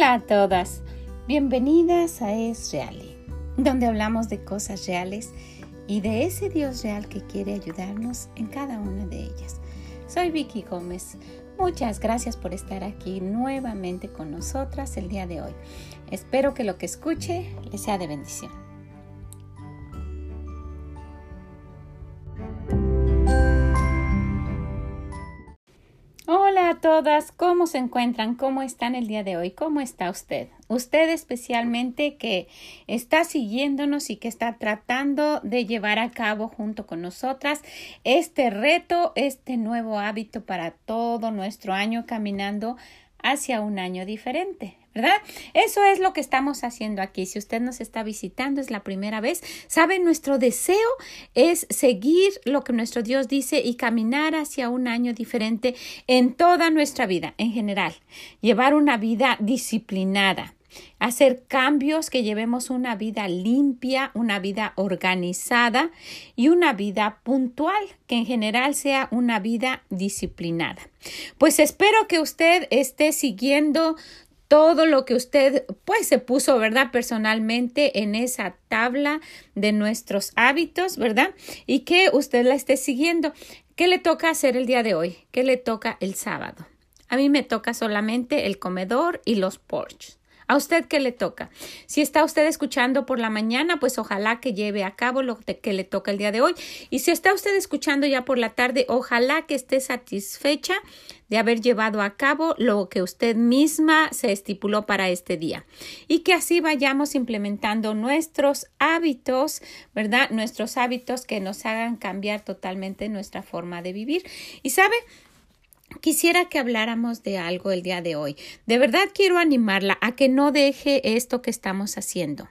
Hola a todas, bienvenidas a Es Reali, donde hablamos de cosas reales y de ese Dios real que quiere ayudarnos en cada una de ellas. Soy Vicky Gómez. Muchas gracias por estar aquí nuevamente con nosotras el día de hoy. Espero que lo que escuche les sea de bendición. Todas, ¿cómo se encuentran? ¿Cómo están el día de hoy? ¿Cómo está usted? Usted especialmente que está siguiéndonos y que está tratando de llevar a cabo junto con nosotras este reto, este nuevo hábito para todo nuestro año caminando hacia un año diferente. ¿Verdad? Eso es lo que estamos haciendo aquí. Si usted nos está visitando, es la primera vez, sabe, nuestro deseo es seguir lo que nuestro Dios dice y caminar hacia un año diferente en toda nuestra vida, en general. Llevar una vida disciplinada hacer cambios que llevemos una vida limpia, una vida organizada y una vida puntual, que en general sea una vida disciplinada. Pues espero que usted esté siguiendo todo lo que usted pues se puso, ¿verdad? Personalmente en esa tabla de nuestros hábitos, ¿verdad? Y que usted la esté siguiendo. ¿Qué le toca hacer el día de hoy? ¿Qué le toca el sábado? A mí me toca solamente el comedor y los porches. ¿A usted qué le toca? Si está usted escuchando por la mañana, pues ojalá que lleve a cabo lo que le toca el día de hoy. Y si está usted escuchando ya por la tarde, ojalá que esté satisfecha de haber llevado a cabo lo que usted misma se estipuló para este día. Y que así vayamos implementando nuestros hábitos, ¿verdad? Nuestros hábitos que nos hagan cambiar totalmente nuestra forma de vivir. Y sabe, Quisiera que habláramos de algo el día de hoy. De verdad quiero animarla a que no deje esto que estamos haciendo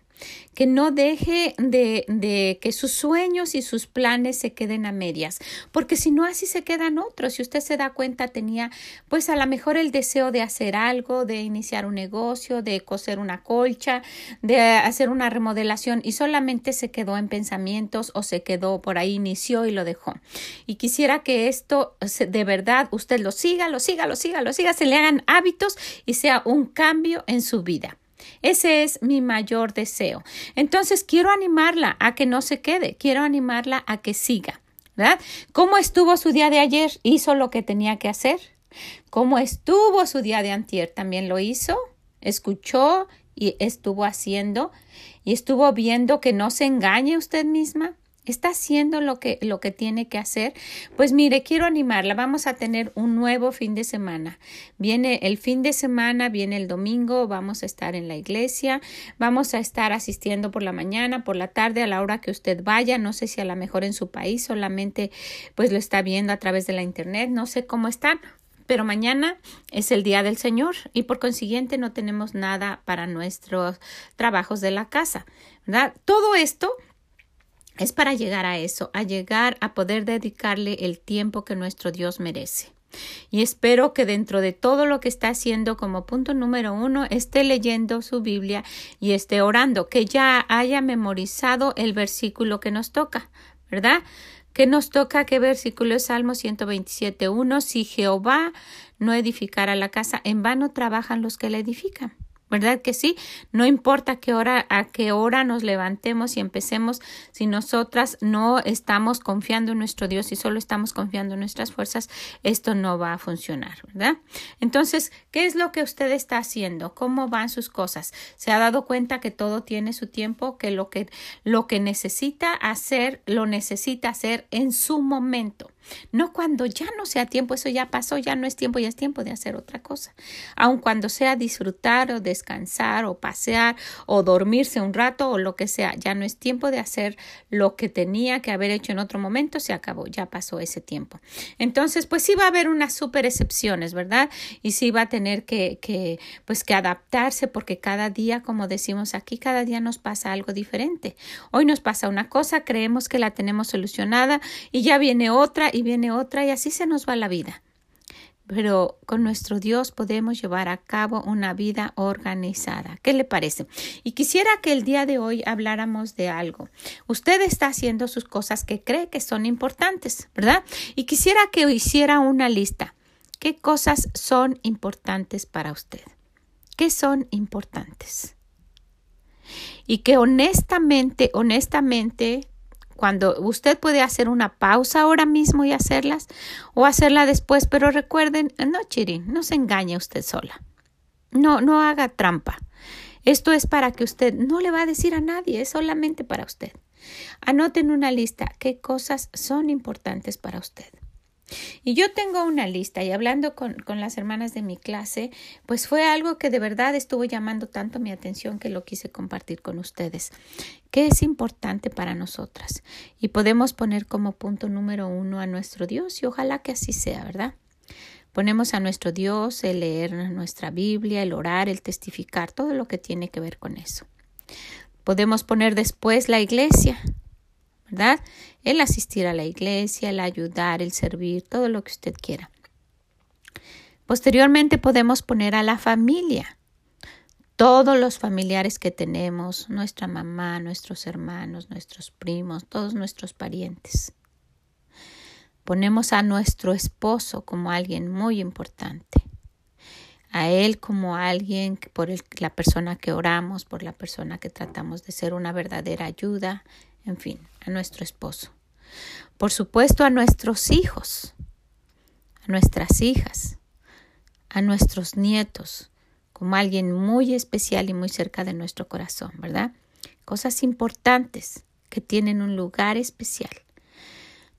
que no deje de, de, que sus sueños y sus planes se queden a medias, porque si no así se quedan otros. Si usted se da cuenta, tenía pues a lo mejor el deseo de hacer algo, de iniciar un negocio, de coser una colcha, de hacer una remodelación y solamente se quedó en pensamientos o se quedó por ahí, inició y lo dejó. Y quisiera que esto de verdad usted lo siga, lo siga, lo siga, lo siga, se le hagan hábitos y sea un cambio en su vida. Ese es mi mayor deseo. Entonces quiero animarla a que no se quede, quiero animarla a que siga. ¿Verdad? ¿Cómo estuvo su día de ayer? ¿Hizo lo que tenía que hacer? ¿Cómo estuvo su día de antier? ¿También lo hizo? ¿Escuchó y estuvo haciendo? ¿Y estuvo viendo que no se engañe usted misma? Está haciendo lo que, lo que tiene que hacer, pues mire, quiero animarla. Vamos a tener un nuevo fin de semana. Viene el fin de semana, viene el domingo, vamos a estar en la iglesia, vamos a estar asistiendo por la mañana, por la tarde, a la hora que usted vaya. No sé si a lo mejor en su país solamente pues lo está viendo a través de la internet, no sé cómo están, pero mañana es el día del Señor y por consiguiente no tenemos nada para nuestros trabajos de la casa, ¿verdad? Todo esto es para llegar a eso, a llegar a poder dedicarle el tiempo que nuestro Dios merece. Y espero que dentro de todo lo que está haciendo como punto número uno esté leyendo su Biblia y esté orando, que ya haya memorizado el versículo que nos toca, ¿verdad? Que nos toca? ¿Qué versículo es Salmo 127.1? Si Jehová no edificara la casa, en vano trabajan los que la edifican. ¿Verdad que sí? No importa qué hora, a qué hora nos levantemos y empecemos, si nosotras no estamos confiando en nuestro Dios y solo estamos confiando en nuestras fuerzas, esto no va a funcionar, ¿verdad? Entonces, ¿qué es lo que usted está haciendo? ¿Cómo van sus cosas? ¿Se ha dado cuenta que todo tiene su tiempo, que lo que, lo que necesita hacer, lo necesita hacer en su momento? No cuando ya no sea tiempo, eso ya pasó, ya no es tiempo, ya es tiempo de hacer otra cosa. Aun cuando sea disfrutar o descansar o pasear o dormirse un rato o lo que sea, ya no es tiempo de hacer lo que tenía que haber hecho en otro momento, se acabó, ya pasó ese tiempo. Entonces, pues sí va a haber unas super excepciones, ¿verdad? Y sí va a tener que, que pues que adaptarse porque cada día, como decimos aquí, cada día nos pasa algo diferente. Hoy nos pasa una cosa, creemos que la tenemos solucionada y ya viene otra y viene otra y así se nos va la vida. Pero con nuestro Dios podemos llevar a cabo una vida organizada. ¿Qué le parece? Y quisiera que el día de hoy habláramos de algo. Usted está haciendo sus cosas que cree que son importantes, ¿verdad? Y quisiera que hiciera una lista. ¿Qué cosas son importantes para usted? que son importantes. Y que honestamente, honestamente, cuando usted puede hacer una pausa ahora mismo y hacerlas o hacerla después, pero recuerden, no chirin, no se engañe usted sola. No, no haga trampa. Esto es para que usted no le va a decir a nadie, es solamente para usted. Anoten una lista qué cosas son importantes para usted. Y yo tengo una lista y hablando con, con, las hermanas de mi clase, pues fue algo que de verdad estuvo llamando tanto mi atención que lo quise compartir con ustedes. ¿Qué es importante para nosotras? Y podemos poner como punto número uno a nuestro Dios y ojalá que así sea, ¿verdad? Ponemos a nuestro Dios el leer nuestra Biblia, el orar, el testificar, todo lo que tiene que ver con eso. Podemos poner después la iglesia, ¿verdad? El asistir a la iglesia, el ayudar, el servir, todo lo que usted quiera. Posteriormente podemos poner a la familia, todos los familiares que tenemos, nuestra mamá, nuestros hermanos, nuestros primos, todos nuestros parientes. Ponemos a nuestro esposo como alguien muy importante, a él como alguien por la persona que oramos, por la persona que tratamos de ser una verdadera ayuda, en fin, a nuestro esposo. Por supuesto, a nuestros hijos, a nuestras hijas, a nuestros nietos, como alguien muy especial y muy cerca de nuestro corazón, ¿verdad? Cosas importantes que tienen un lugar especial.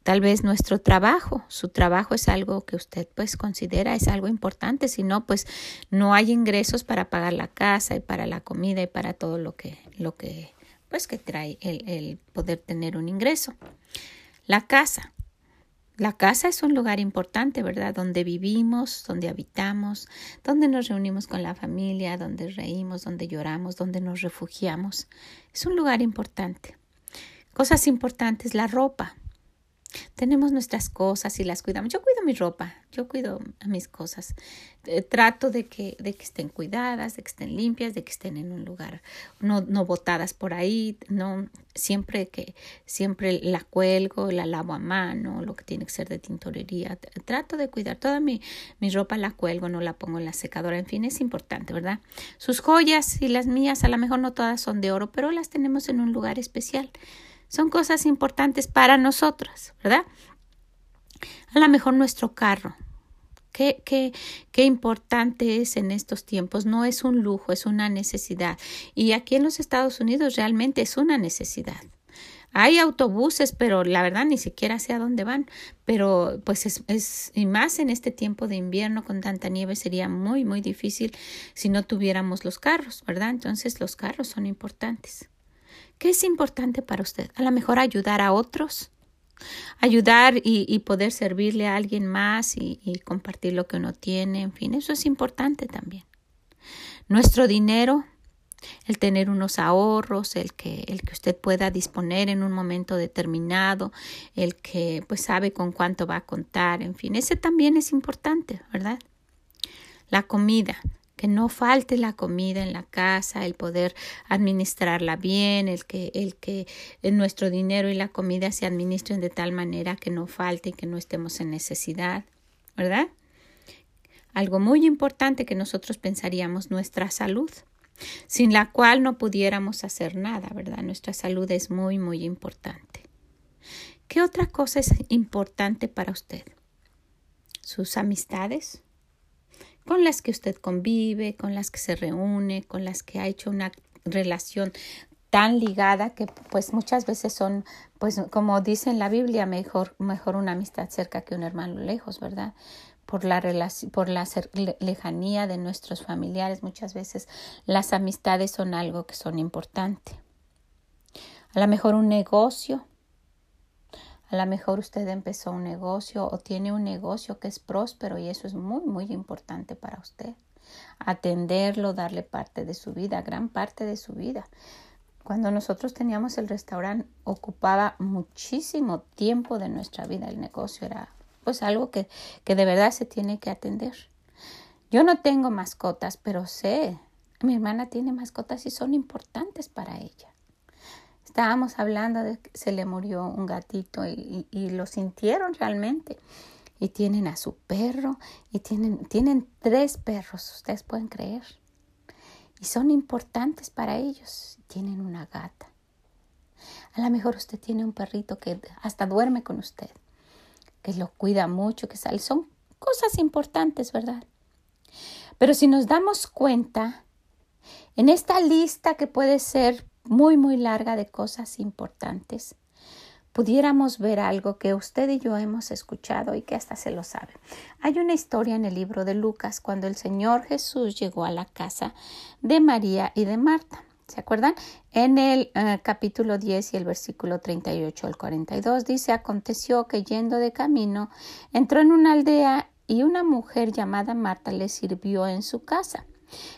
Tal vez nuestro trabajo, su trabajo es algo que usted pues considera es algo importante, si no pues no hay ingresos para pagar la casa y para la comida y para todo lo que lo que pues que trae el, el poder tener un ingreso. La casa. La casa es un lugar importante, ¿verdad? Donde vivimos, donde habitamos, donde nos reunimos con la familia, donde reímos, donde lloramos, donde nos refugiamos. Es un lugar importante. Cosas importantes, la ropa. Tenemos nuestras cosas y las cuidamos. Yo cuido mi ropa, yo cuido mis cosas. Eh, trato de que, de que estén cuidadas, de que estén limpias, de que estén en un lugar, no, no botadas por ahí, no siempre que siempre la cuelgo, la lavo a mano, lo que tiene que ser de tintorería. Trato de cuidar toda mi, mi ropa la cuelgo, no la pongo en la secadora, en fin, es importante, ¿verdad? Sus joyas y las mías, a lo mejor no todas son de oro, pero las tenemos en un lugar especial. Son cosas importantes para nosotras, ¿verdad? A lo mejor nuestro carro. Qué, qué, qué importante es en estos tiempos. No es un lujo, es una necesidad. Y aquí en los Estados Unidos realmente es una necesidad. Hay autobuses, pero la verdad ni siquiera sé a dónde van. Pero pues es, es, y más en este tiempo de invierno con tanta nieve sería muy, muy difícil si no tuviéramos los carros, ¿verdad? Entonces los carros son importantes. ¿Qué es importante para usted? A lo mejor ayudar a otros, ayudar y, poder servirle a alguien más y, y, compartir lo que uno tiene, en fin, eso es importante también. Nuestro dinero, el tener unos ahorros, el que, el que usted pueda disponer en un momento determinado, el que pues sabe con cuánto va a contar, en fin, ese también es importante, ¿verdad? La comida, que no falte la comida en la casa, el poder administrarla bien, el que, el que nuestro dinero y la comida se administren de tal manera que no falte y que no estemos en necesidad, ¿verdad? Algo muy importante que nosotros pensaríamos, nuestra salud, sin la cual no pudiéramos hacer nada, ¿verdad? Nuestra salud es muy, muy importante. ¿Qué otra cosa es importante para usted? Sus amistades, con las que usted convive, con las que se reúne, con las que ha hecho una relación tan ligada que pues muchas veces son pues como dice en la Biblia mejor mejor una amistad cerca que un hermano lejos, ¿verdad? Por la por la lejanía de nuestros familiares, muchas veces las amistades son algo que son importante. A lo mejor un negocio, a lo mejor usted empezó un negocio o tiene un negocio que es próspero y eso es muy, muy importante para usted. Atenderlo, darle parte de su vida, gran parte de su vida. Cuando nosotros teníamos el restaurante ocupaba muchísimo tiempo de nuestra vida. El negocio era pues algo que, que de verdad se tiene que atender. Yo no tengo mascotas, pero sé, mi hermana tiene mascotas y son importantes para ella. Estábamos hablando de que se le murió un gatito y, lo sintieron realmente. Y tienen a su perro y tienen, tienen tres perros, ustedes pueden creer. y son importantes para ellos. Tienen una gata. A lo mejor usted tiene un perrito que hasta duerme con usted, que lo cuida mucho, que sale. Son cosas importantes, ¿verdad? Pero si nos damos cuenta, en esta lista que puede ser muy, muy larga de cosas importantes, pudiéramos ver algo que usted y yo hemos escuchado y que hasta se lo sabe. Hay una historia en el libro de Lucas cuando el Señor Jesús llegó a la casa de María y de Marta. ¿Se acuerdan? En el eh, capítulo 10 y el versículo 38 al 42 dice, aconteció que yendo de camino, entró en una aldea y una mujer llamada Marta le sirvió en su casa.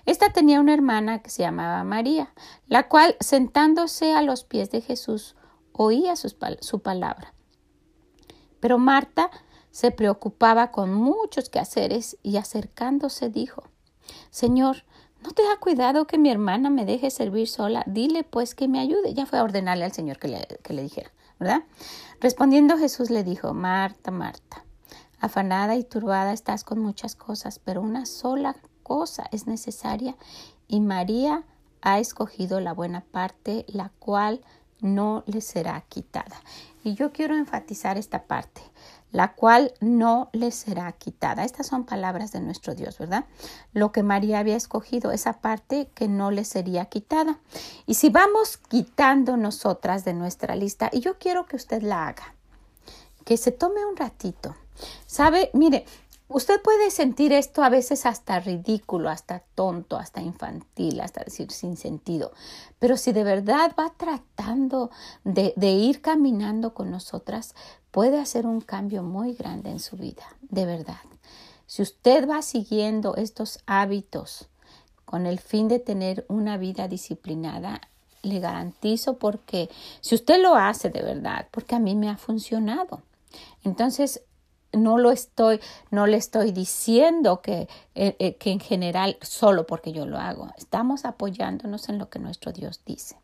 Esta tenía una hermana que se llamaba María, la cual, sentándose a los pies de Jesús, oía su palabra. Pero Marta se preocupaba con muchos quehaceres y acercándose dijo, Señor, ¿no te da cuidado que mi hermana me deje servir sola? Dile pues que me ayude. Ya fue a ordenarle al Señor que le, que le dijera, ¿verdad? Respondiendo Jesús le dijo, Marta, Marta, afanada y turbada estás con muchas cosas, pero una sola cosa es necesaria y María ha escogido la buena parte, la cual no le será quitada. Y yo quiero enfatizar esta parte, la cual no le será quitada. Estas son palabras de nuestro Dios, ¿verdad? Lo que María había escogido, esa parte que no le sería quitada. Y si vamos quitando nosotras de nuestra lista, y yo quiero que usted la haga, que se tome un ratito. ¿Sabe? Mire, Usted puede sentir esto a veces hasta ridículo, hasta tonto, hasta infantil, hasta decir sin sentido. Pero si de verdad va tratando de, ir caminando con nosotras, puede hacer un cambio muy grande en su vida, de verdad. Si usted va siguiendo estos hábitos con el fin de tener una vida disciplinada, le garantizo porque si usted lo hace de verdad, porque a mí me ha funcionado. Entonces, no lo estoy, no le estoy diciendo que, eh, eh, que en general solo porque yo lo hago. Estamos apoyándonos en lo que nuestro Dios dice.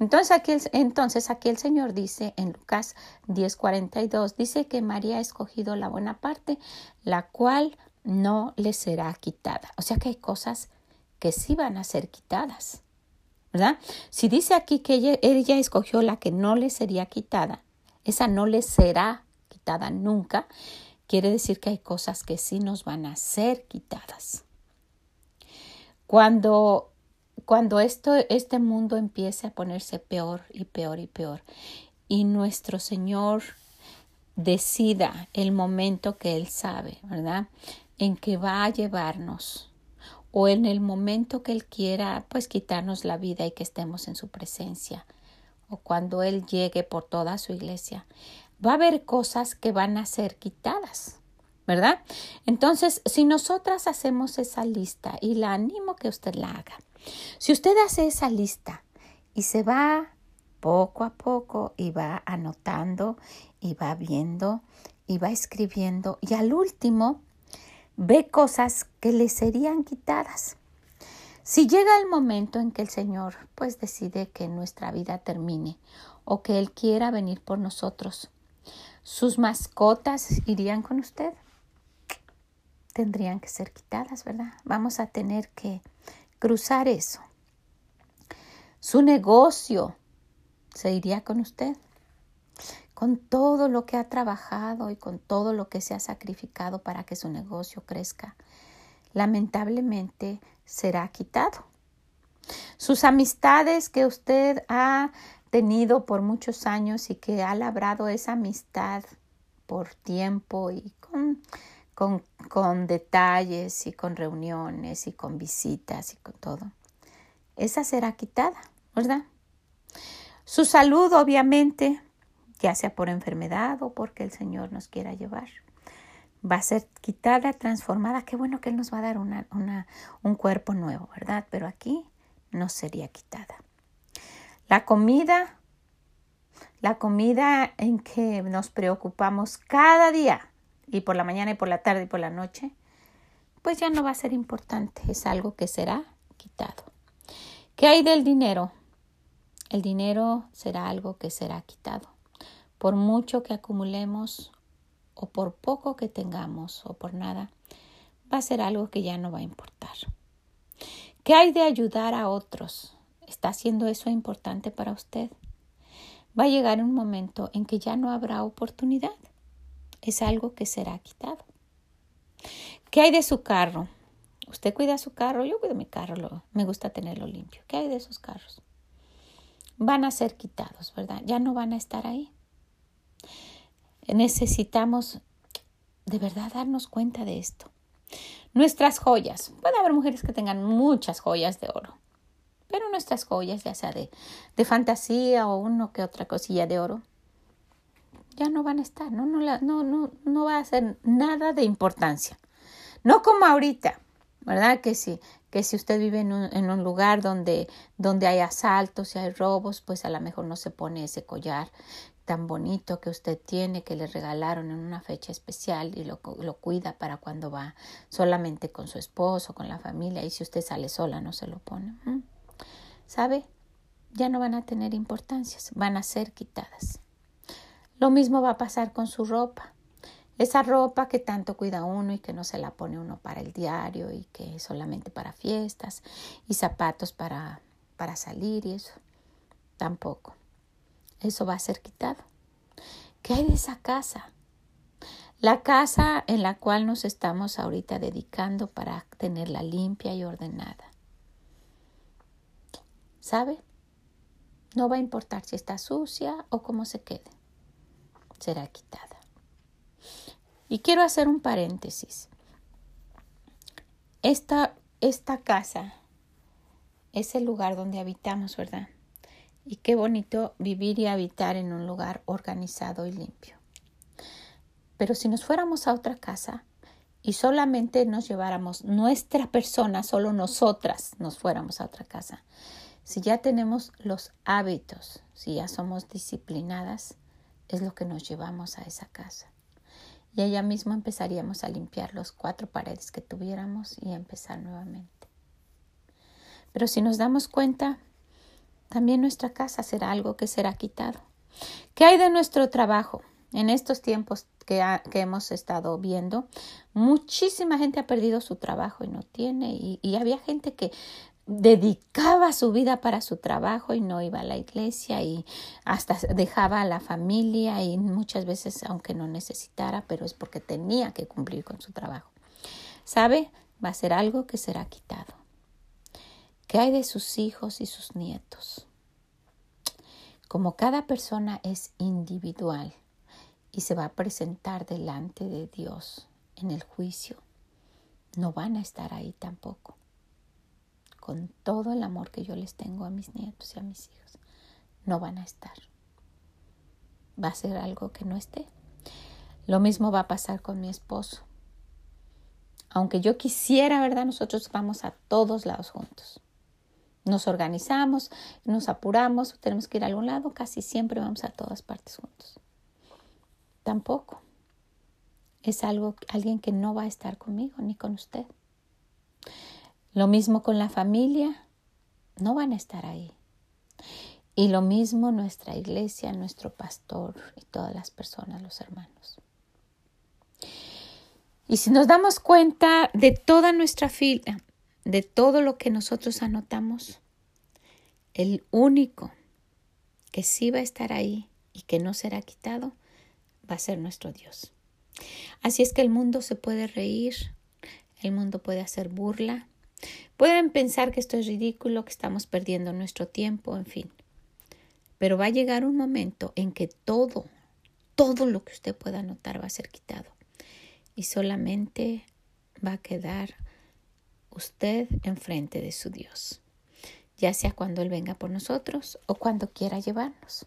Entonces aquí, el, entonces aquí el Señor dice en Lucas 10:42, dice que María ha escogido la buena parte, la cual no le será quitada. O sea que hay cosas que sí van a ser quitadas. ¿Verdad? Si dice aquí que ella, ella escogió la que no le sería quitada, esa no le será nunca, quiere decir que hay cosas que sí nos van a ser quitadas. Cuando, cuando esto, este mundo empiece a ponerse peor y peor y peor, y nuestro Señor decida el momento que Él sabe, ¿verdad? En que va a llevarnos o en el momento que Él quiera, pues quitarnos la vida y que estemos en su presencia, o cuando Él llegue por toda su iglesia, va a haber cosas que van a ser quitadas, ¿verdad? Entonces, si nosotras hacemos esa lista, y la animo que usted la haga, si usted hace esa lista y se va poco a poco y va anotando y va viendo y va escribiendo y al último ve cosas que le serían quitadas. Si llega el momento en que el Señor pues decide que nuestra vida termine o que Él quiera venir por nosotros, sus mascotas irían con usted. Tendrían que ser quitadas, ¿verdad? Vamos a tener que cruzar eso. Su negocio se iría con usted. Con todo lo que ha trabajado y con todo lo que se ha sacrificado para que su negocio crezca, lamentablemente será quitado. Sus amistades que usted ha tenido por muchos años y que ha labrado esa amistad por tiempo y con, con, con detalles y con reuniones y con visitas y con todo. Esa será quitada, ¿verdad? Su salud, obviamente, ya sea por enfermedad o porque el Señor nos quiera llevar, va a ser quitada, transformada. Qué bueno que Él nos va a dar una, una, un cuerpo nuevo, ¿verdad? Pero aquí no sería quitada. La comida, la comida en que nos preocupamos cada día, y por la mañana y por la tarde y por la noche, pues ya no va a ser importante, es algo que será quitado. ¿Qué hay del dinero? El dinero será algo que será quitado. Por mucho que acumulemos o por poco que tengamos o por nada, va a ser algo que ya no va a importar. ¿Qué hay de ayudar a otros? ¿Está haciendo eso importante para usted? Va a llegar un momento en que ya no habrá oportunidad. Es algo que será quitado. ¿Qué hay de su carro? Usted cuida su carro, yo cuido mi carro, me gusta tenerlo limpio. ¿Qué hay de esos carros? Van a ser quitados, ¿verdad? Ya no van a estar ahí. Necesitamos de verdad darnos cuenta de esto. Nuestras joyas. Puede haber mujeres que tengan muchas joyas de oro, nuestras joyas, ya sea de, de fantasía o uno que otra cosilla de oro, ya no van a estar, no, no, no, no, no va a ser nada de importancia. No como ahorita, ¿verdad? Que si, que si usted vive en un, en un lugar donde, donde hay asaltos y hay robos, pues a lo mejor no se pone ese collar tan bonito que usted tiene, que le regalaron en una fecha especial y lo, lo, cuida para cuando va solamente con su esposo, con la familia, y si usted sale sola no se lo pone. ¿Sabe? Ya no van a tener importancia, van a ser quitadas. Lo mismo va a pasar con su ropa. Esa ropa que tanto cuida uno y que no se la pone uno para el diario y que solamente para fiestas y zapatos para, para salir y eso. Tampoco. Eso va a ser quitado. ¿Qué hay de esa casa? La casa en la cual nos estamos ahorita dedicando para tenerla limpia y ordenada. ¿Sabe? No va a importar si está sucia o cómo se quede. Será quitada. Y quiero hacer un paréntesis. Esta, esta casa es el lugar donde habitamos, ¿verdad? Y qué bonito vivir y habitar en un lugar organizado y limpio. Pero si nos fuéramos a otra casa y solamente nos lleváramos nuestra persona, solo nosotras nos fuéramos a otra casa, si ya tenemos los hábitos, si ya somos disciplinadas, es lo que nos llevamos a esa casa y allá mismo empezaríamos a limpiar los cuatro paredes que tuviéramos y a empezar nuevamente. Pero si nos damos cuenta, también nuestra casa será algo que será quitado. ¿Qué hay de nuestro trabajo? En estos tiempos que, que hemos estado viendo, muchísima gente ha perdido su trabajo y no tiene, y, y había gente que dedicaba su vida para su trabajo y no iba a la iglesia y hasta dejaba a la familia y muchas veces aunque no necesitara, pero es porque tenía que cumplir con su trabajo. ¿Sabe? Va a ser algo que será quitado. ¿Qué hay de sus hijos y sus nietos? Como cada persona es individual y se va a presentar delante de Dios en el juicio, no van a estar ahí tampoco con todo el amor que yo les tengo a mis nietos y a mis hijos, no van a estar. Va a ser algo que no esté. Lo mismo va a pasar con mi esposo. Aunque yo quisiera, ¿verdad? Nosotros vamos a todos lados juntos. Nos organizamos, nos apuramos, tenemos que ir a algún lado, casi siempre vamos a todas partes juntos. Tampoco. Es algo, alguien que no va a estar conmigo ni con usted. Lo mismo con la familia, no van a estar ahí. Y lo mismo nuestra iglesia, nuestro pastor y todas las personas, los hermanos. Y si nos damos cuenta de toda nuestra fila, de todo lo que nosotros anotamos, el único que sí va a estar ahí y que no será quitado va a ser nuestro Dios. Así es que el mundo se puede reír, el mundo puede hacer burla, Pueden pensar que esto es ridículo, que estamos perdiendo nuestro tiempo, en fin. Pero va a llegar un momento en que todo, todo lo que usted pueda notar va a ser quitado. Y solamente va a quedar usted enfrente de su Dios, ya sea cuando Él venga por nosotros o cuando quiera llevarnos.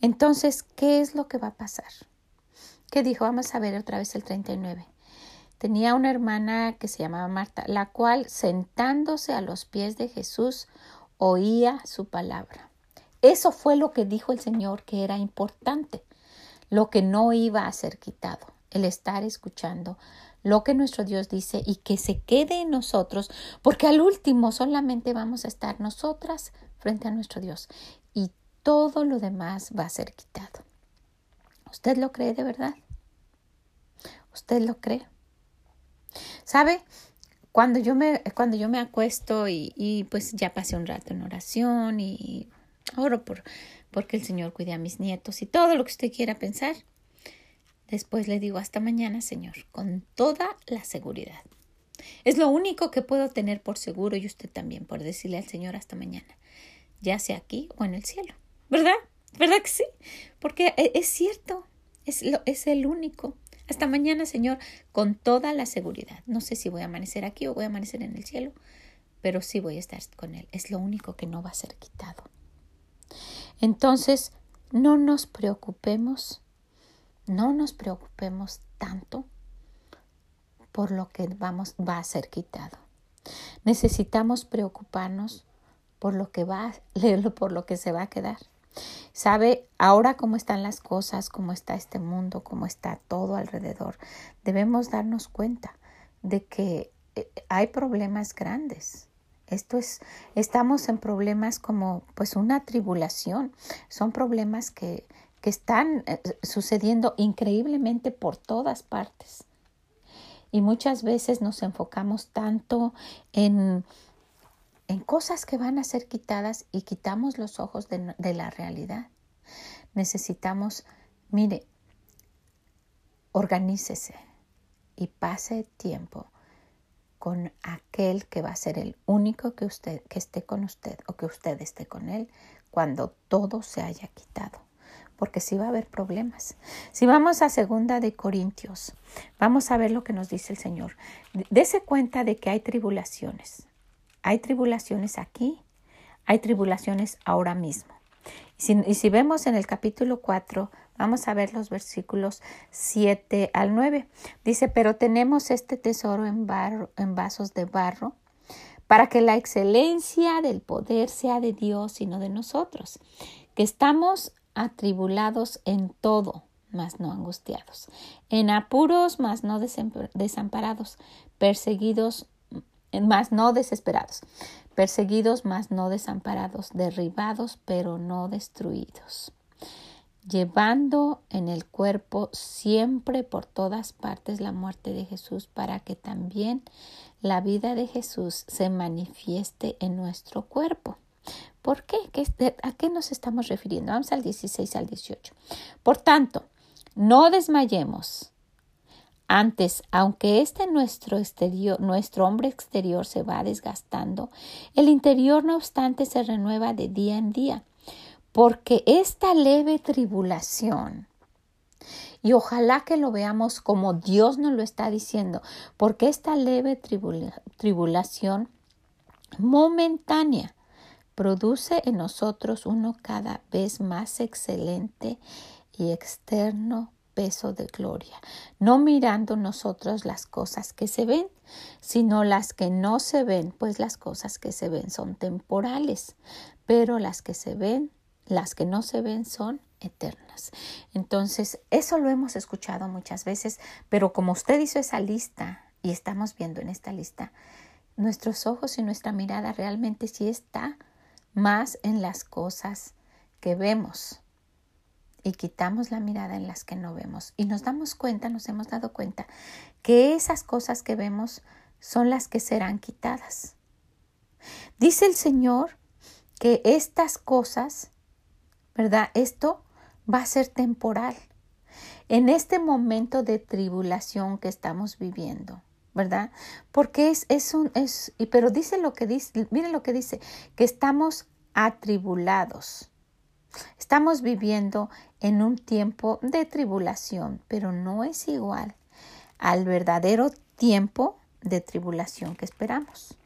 Entonces, ¿qué es lo que va a pasar? ¿Qué dijo? Vamos a ver otra vez el 39. Tenía una hermana que se llamaba Marta, la cual sentándose a los pies de Jesús oía su palabra. Eso fue lo que dijo el Señor que era importante, lo que no iba a ser quitado, el estar escuchando lo que nuestro Dios dice y que se quede en nosotros, porque al último solamente vamos a estar nosotras frente a nuestro Dios y todo lo demás va a ser quitado. ¿Usted lo cree de verdad? ¿Usted lo cree? ¿Sabe? cuando yo me, cuando yo me acuesto y, y pues ya pasé un rato en oración y oro por porque el Señor cuide a mis nietos y todo lo que usted quiera pensar. Después le digo hasta mañana, Señor, con toda la seguridad. Es lo único que puedo tener por seguro y usted también por decirle al Señor hasta mañana, ya sea aquí o en el cielo. ¿Verdad? ¿Verdad que sí? Porque e, es cierto, es, lo, es el único. Hasta mañana, Señor, con toda la seguridad. No sé si voy a amanecer aquí o voy a amanecer en el cielo, pero sí voy a estar con Él. Es lo único que no va a ser quitado. Entonces, no nos preocupemos, no nos preocupemos tanto por lo que vamos, va a ser quitado. Necesitamos preocuparnos por lo que va, por lo que se va a quedar. Sabe, ahora cómo están las cosas, cómo está este mundo, cómo está todo alrededor, debemos darnos cuenta de que eh, hay problemas grandes. Esto es, estamos en problemas como pues una tribulación. Son problemas que, que están eh, sucediendo increíblemente por todas partes. Y muchas veces nos enfocamos tanto en, en cosas que van a ser quitadas y quitamos los ojos de, la realidad. Necesitamos, mire, organícese y pase tiempo con aquel que va a ser el único que usted que esté con usted o que usted esté con él cuando todo se haya quitado porque sí va a haber problemas. Si vamos a segunda de Corintios, vamos a ver lo que nos dice el Señor. Dese cuenta de que hay tribulaciones. Hay tribulaciones aquí, hay tribulaciones ahora mismo. Y si, vemos en el capítulo 4, vamos a ver los versículos 7 al 9. Dice, pero tenemos este tesoro en, barro, en vasos de barro para que la excelencia del poder sea de Dios y no de nosotros, que estamos atribulados en todo, mas no angustiados, en apuros, mas no desamparados, perseguidos, mas no desesperados, perseguidos, mas no desamparados, derribados, pero no destruidos, llevando en el cuerpo siempre por todas partes la muerte de Jesús, para que también la vida de Jesús se manifieste en nuestro cuerpo. ¿Por qué? ¿A qué nos estamos refiriendo? Vamos al 16 al 18. Por tanto, no desmayemos. Antes, aunque este nuestro exterior, nuestro hombre exterior se va desgastando, el interior no obstante se renueva de día en día, porque esta leve tribulación, y ojalá que lo veamos como Dios nos lo está diciendo, porque esta leve tribulación momentánea produce en nosotros uno cada vez más excelente y externo peso de gloria, no mirando nosotros las cosas que se ven, sino las que no se ven, pues las cosas que se ven son temporales, pero las que se ven, las que no se ven son eternas. Entonces, eso lo hemos escuchado muchas veces, pero como usted hizo esa lista y estamos viendo en esta lista, nuestros ojos y nuestra mirada realmente sí está más en las cosas que vemos y quitamos la mirada en las que no vemos y nos damos cuenta, nos hemos dado cuenta que esas cosas que vemos son las que serán quitadas. Dice el Señor que estas cosas, ¿verdad? Esto va a ser temporal. En este momento de tribulación que estamos viviendo, ¿verdad? Porque es, es un, es, pero dice lo que dice, miren lo que dice, que estamos atribulados. Estamos viviendo en un tiempo de tribulación, pero no es igual al verdadero tiempo de tribulación que esperamos.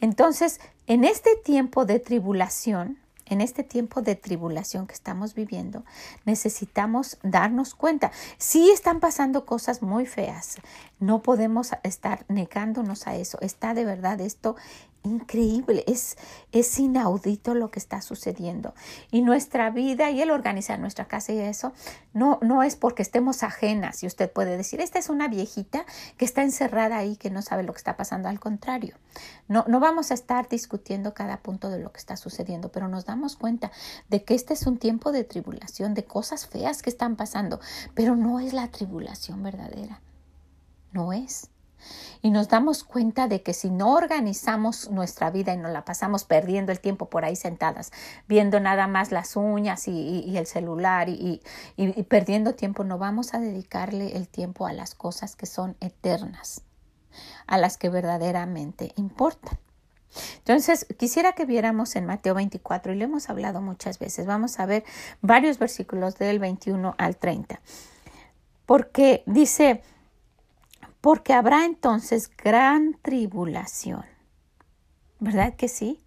Entonces, en este tiempo de tribulación, en este tiempo de tribulación que estamos viviendo, necesitamos darnos cuenta. Sí están pasando cosas muy feas. No podemos estar negándonos a eso. Está de verdad esto increíble, es, es inaudito lo que está sucediendo. Y nuestra vida y el organizar nuestra casa y eso, no, no es porque estemos ajenas y usted puede decir, esta es una viejita que está encerrada ahí, que no sabe lo que está pasando. Al contrario, no, no vamos a estar discutiendo cada punto de lo que está sucediendo, pero nos damos cuenta de que este es un tiempo de tribulación, de cosas feas que están pasando, pero no es la tribulación verdadera. No es. Y nos damos cuenta de que si no organizamos nuestra vida y nos la pasamos perdiendo el tiempo por ahí sentadas, viendo nada más las uñas y, el celular y, y perdiendo tiempo, no vamos a dedicarle el tiempo a las cosas que son eternas, a las que verdaderamente importan. Entonces, quisiera que viéramos en Mateo 24, y lo hemos hablado muchas veces. Vamos a ver varios versículos del 21 al 30. Porque dice, porque habrá entonces gran tribulación. ¿Verdad que sí?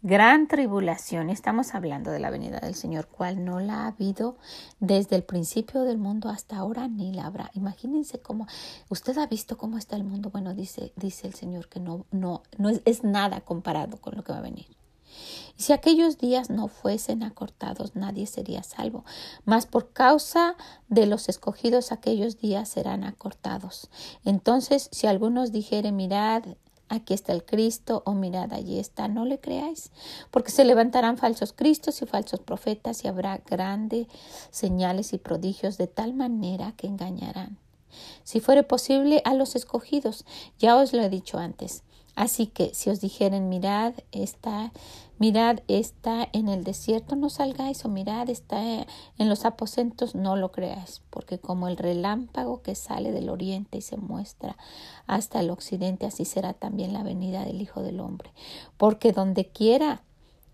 Gran tribulación. Estamos hablando de la venida del Señor, cual no la ha habido desde el principio del mundo hasta ahora, ni la habrá. Imagínense cómo, usted ha visto cómo está el mundo. Bueno, dice, dice el Señor que no, no, no es, es nada comparado con lo que va a venir. Y si aquellos días no fuesen acortados, nadie sería salvo. Mas por causa de los escogidos, aquellos días serán acortados. Entonces, si algunos dijeren, mirad, aquí está el Cristo, o mirad, allí está, no le creáis, porque se levantarán falsos cristos y falsos profetas, y habrá grandes señales y prodigios de tal manera que engañarán. Si fuere posible a los escogidos, ya os lo he dicho antes. Así que si os dijeren, mirad, está Mirad, está en el desierto, no salgáis, o mirad, está en los aposentos, no lo creáis, porque como el relámpago que sale del oriente y se muestra hasta el occidente, así será también la venida del Hijo del Hombre. Porque donde quiera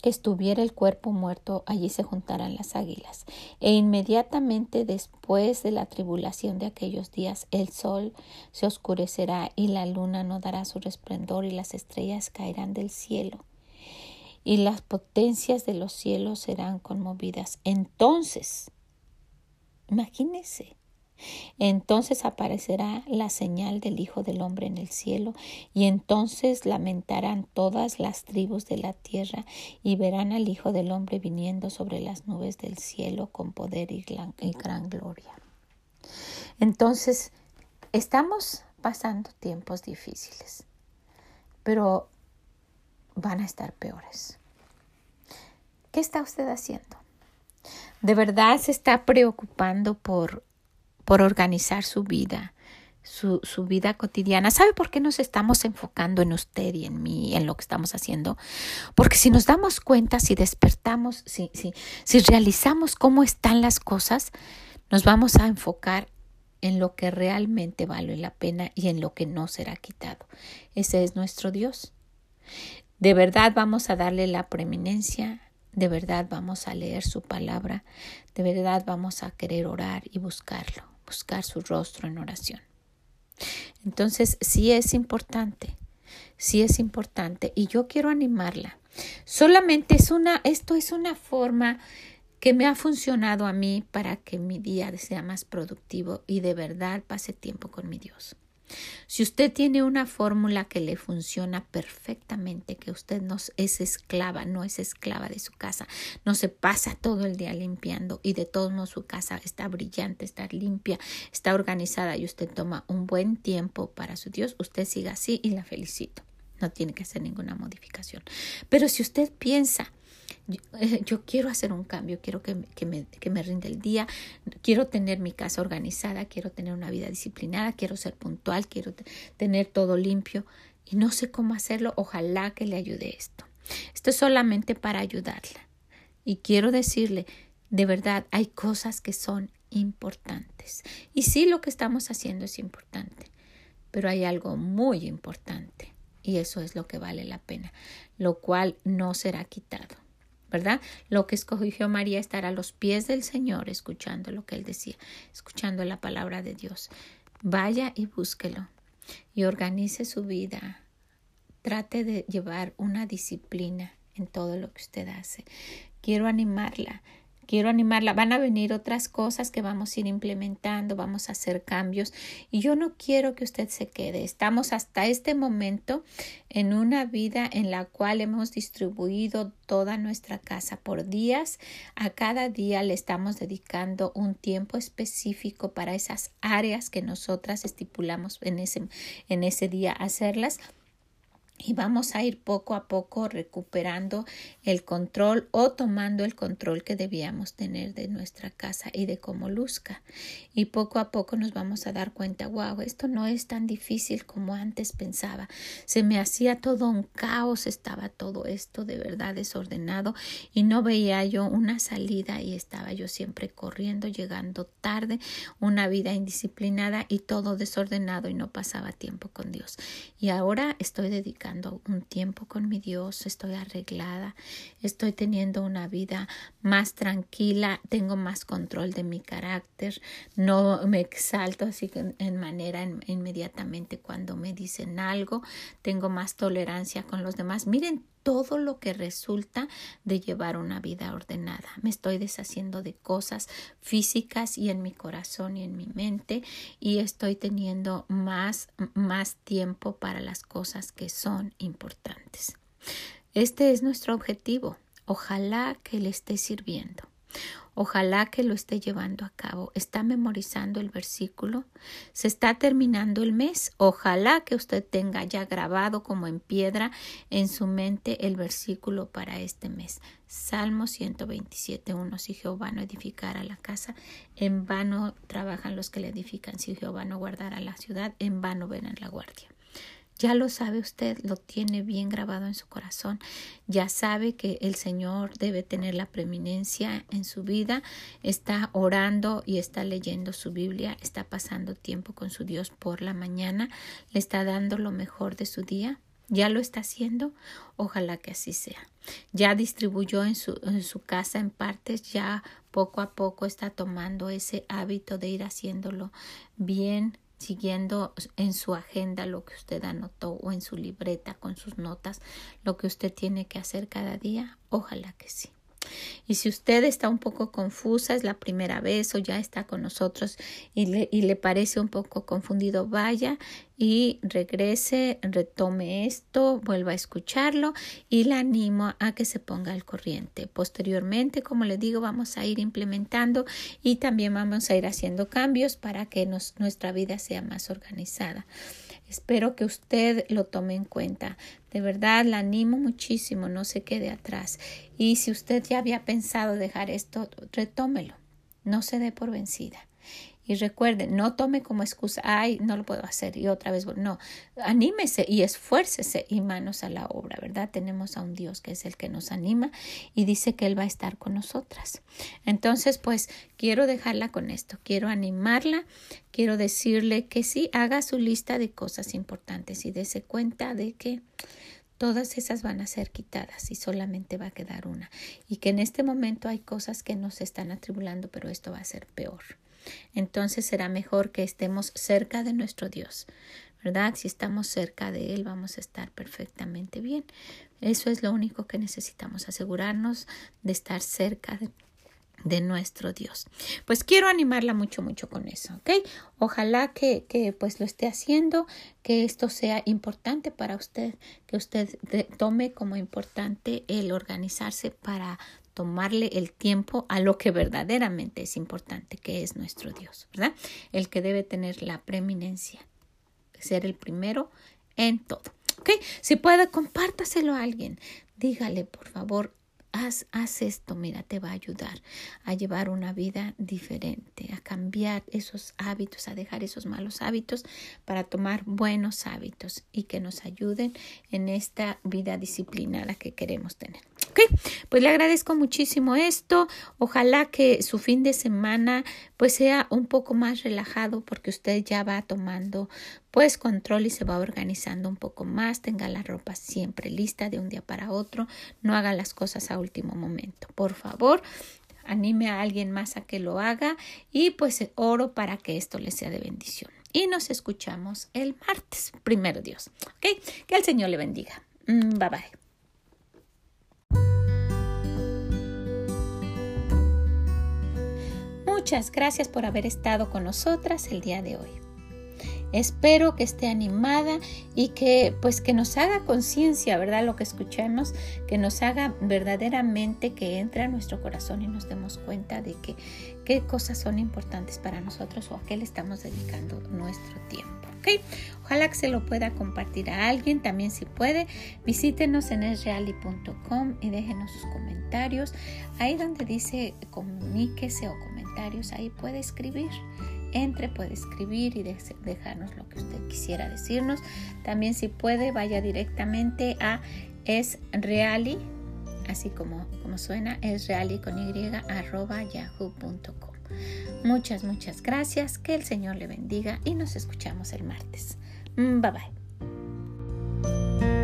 que estuviera el cuerpo muerto, allí se juntarán las águilas. E inmediatamente después de la tribulación de aquellos días, el sol se oscurecerá y la luna no dará su resplandor y las estrellas caerán del cielo y las potencias de los cielos serán conmovidas. Entonces, imagínese, entonces aparecerá la señal del Hijo del Hombre en el cielo, y entonces lamentarán todas las tribus de la tierra, y verán al Hijo del Hombre viniendo sobre las nubes del cielo con poder y gran, y gran gloria. Entonces, estamos pasando tiempos difíciles, pero van a estar peores. ¿Qué está usted haciendo? ¿De verdad se está preocupando por, por organizar su vida, su, su, vida cotidiana? ¿Sabe por qué nos estamos enfocando en usted y en mí, en lo que estamos haciendo? Porque si nos damos cuenta, si despertamos, si, si, si realizamos cómo están las cosas, nos vamos a enfocar en lo que realmente vale la pena y en lo que no será quitado. Ese es nuestro Dios. De verdad vamos a darle la preeminencia, de verdad vamos a leer su palabra, de verdad vamos a querer orar y buscarlo, buscar su rostro en oración. Entonces, sí es importante, sí es importante y yo quiero animarla. Solamente es una, esto es una forma que me ha funcionado a mí para que mi día sea más productivo y de verdad pase tiempo con mi Dios. Si usted tiene una fórmula que le funciona perfectamente, que usted no es esclava, no es esclava de su casa, no se pasa todo el día limpiando y de todos modos su casa está brillante, está limpia, está organizada y usted toma un buen tiempo para su Dios, usted siga así y la felicito. No tiene que hacer ninguna modificación. Pero si usted piensa, eh, yo, quiero hacer un cambio, quiero que, que, me, que me rinde el día, quiero tener mi casa organizada, quiero tener una vida disciplinada, quiero ser puntual, quiero tener todo limpio y no sé cómo hacerlo, ojalá que le ayude esto. Esto es solamente para ayudarla. Y quiero decirle, de verdad, hay cosas que son importantes. Y sí, lo que estamos haciendo es importante, pero hay algo muy importante y eso es lo que vale la pena, lo cual no será quitado. ¿Verdad? Lo que escogió María estar a los pies del Señor, escuchando lo que él decía, escuchando la palabra de Dios. Vaya y búsquelo y organice su vida. Trate de llevar una disciplina en todo lo que usted hace. Quiero animarla quiero animarla. Van a venir otras cosas que vamos a ir implementando, vamos a hacer cambios y yo no quiero que usted se quede. Estamos hasta este momento en una vida en la cual hemos distribuido toda nuestra casa por días. A cada día le estamos dedicando un tiempo específico para esas áreas que nosotras estipulamos en ese, en ese día hacerlas y vamos a ir poco a poco recuperando el control o tomando el control que debíamos tener de nuestra casa y de cómo luzca. Y poco a poco nos vamos a dar cuenta, wow, esto no es tan difícil como antes pensaba. Se me hacía todo un caos, estaba todo esto de verdad desordenado y no veía yo una salida y estaba yo siempre corriendo, llegando tarde, una vida indisciplinada y todo desordenado y no pasaba tiempo con Dios. Y ahora estoy un tiempo con mi Dios, estoy arreglada, estoy teniendo una vida más tranquila, tengo más control de mi carácter, no me exalto así en manera inmediatamente cuando me dicen algo, tengo más tolerancia con los demás. Miren todo lo que resulta de llevar una vida ordenada. Me estoy deshaciendo de cosas físicas y en mi corazón y en mi mente y estoy teniendo más, más tiempo para las cosas que son importantes. Este es nuestro objetivo. Ojalá que le esté sirviendo. Ojalá que lo esté llevando a cabo. Está memorizando el versículo. Se está terminando el mes. Ojalá que usted tenga ya grabado como en piedra en su mente el versículo para este mes. Salmo 127.1. Si Jehová no edificara la casa, en vano trabajan los que le edifican. Si Jehová no guardara la ciudad, en vano ven en la guardia. Ya lo sabe usted, lo tiene bien grabado en su corazón. Ya sabe que el Señor debe tener la preeminencia en su vida. Está orando y está leyendo su Biblia. Está pasando tiempo con su Dios por la mañana. Le está dando lo mejor de su día. ¿Ya lo está haciendo? Ojalá que así sea. Ya distribuyó en su, en su casa en partes, ya poco a poco está tomando ese hábito de ir haciéndolo bien siguiendo en su agenda lo que usted anotó o en su libreta con sus notas lo que usted tiene que hacer cada día? Ojalá que sí. Y si usted está un poco confusa, es la primera vez o ya está con nosotros y le, y le parece un poco confundido, vaya y regrese, retome esto, vuelva a escucharlo y la animo a que se ponga al corriente. Posteriormente, como le digo, vamos a ir implementando y también vamos a ir haciendo cambios para que nos, nuestra vida sea más organizada. Espero que usted lo tome en cuenta. De verdad, la animo muchísimo, no se quede atrás. Y si usted ya había pensado dejar esto, retómelo. No se dé por vencida. Y recuerden, no tome como excusa, ay, no lo puedo hacer y otra vez, no, anímese y esfuércese y manos a la obra, ¿verdad? Tenemos a un Dios que es el que nos anima y dice que Él va a estar con nosotras. Entonces, pues quiero dejarla con esto, quiero animarla, quiero decirle que sí, haga su lista de cosas importantes y dése cuenta de que todas esas van a ser quitadas y solamente va a quedar una. Y que en este momento hay cosas que nos están atribulando, pero esto va a ser peor entonces será mejor que estemos cerca de nuestro Dios, ¿verdad? Si estamos cerca de Él vamos a estar perfectamente bien. Eso es lo único que necesitamos, asegurarnos de estar cerca de, nuestro Dios. Pues quiero animarla mucho, mucho con eso, ¿ok? Ojalá que, que, pues lo esté haciendo, que esto sea importante para usted, que usted tome como importante el organizarse para tomarle el tiempo a lo que verdaderamente es importante, que es nuestro Dios, ¿verdad? El que debe tener la preeminencia, ser el primero en todo. ¿Ok? Si puede, compártaselo a alguien. Dígale, por favor, haz, haz esto, mira, te va a ayudar a llevar una vida diferente, a cambiar esos hábitos, a dejar esos malos hábitos para tomar buenos hábitos y que nos ayuden en esta vida disciplinada que queremos tener. Ok, pues le agradezco muchísimo esto. Ojalá que su fin de semana pues sea un poco más relajado porque usted ya va tomando pues control y se va organizando un poco más, tenga la ropa siempre lista de un día para otro, no haga las cosas a último momento. Por favor, anime a alguien más a que lo haga y pues oro para que esto le sea de bendición. Y nos escuchamos el martes, primero Dios. ¿Ok? Que el Señor le bendiga. Mm, bye bye. Muchas gracias por haber estado con nosotras el día de hoy. Espero que esté animada y que pues que nos haga conciencia, ¿verdad? Lo que escuchemos, que nos haga verdaderamente que entre a nuestro corazón y nos demos cuenta de que qué cosas son importantes para nosotros o a qué le estamos dedicando nuestro tiempo. Ojalá que se lo pueda compartir a alguien, también si puede, visítenos en esreali.com y déjenos sus comentarios. Ahí donde dice comuníquese o comentarios, ahí puede escribir entre, puede escribir y dejarnos lo que usted quisiera decirnos. También si puede, vaya directamente a esreali, así como, como suena, esreali con y arroba yahoo.com. Muchas, muchas gracias, que el Señor le bendiga y nos escuchamos el martes. Mm, bye bye.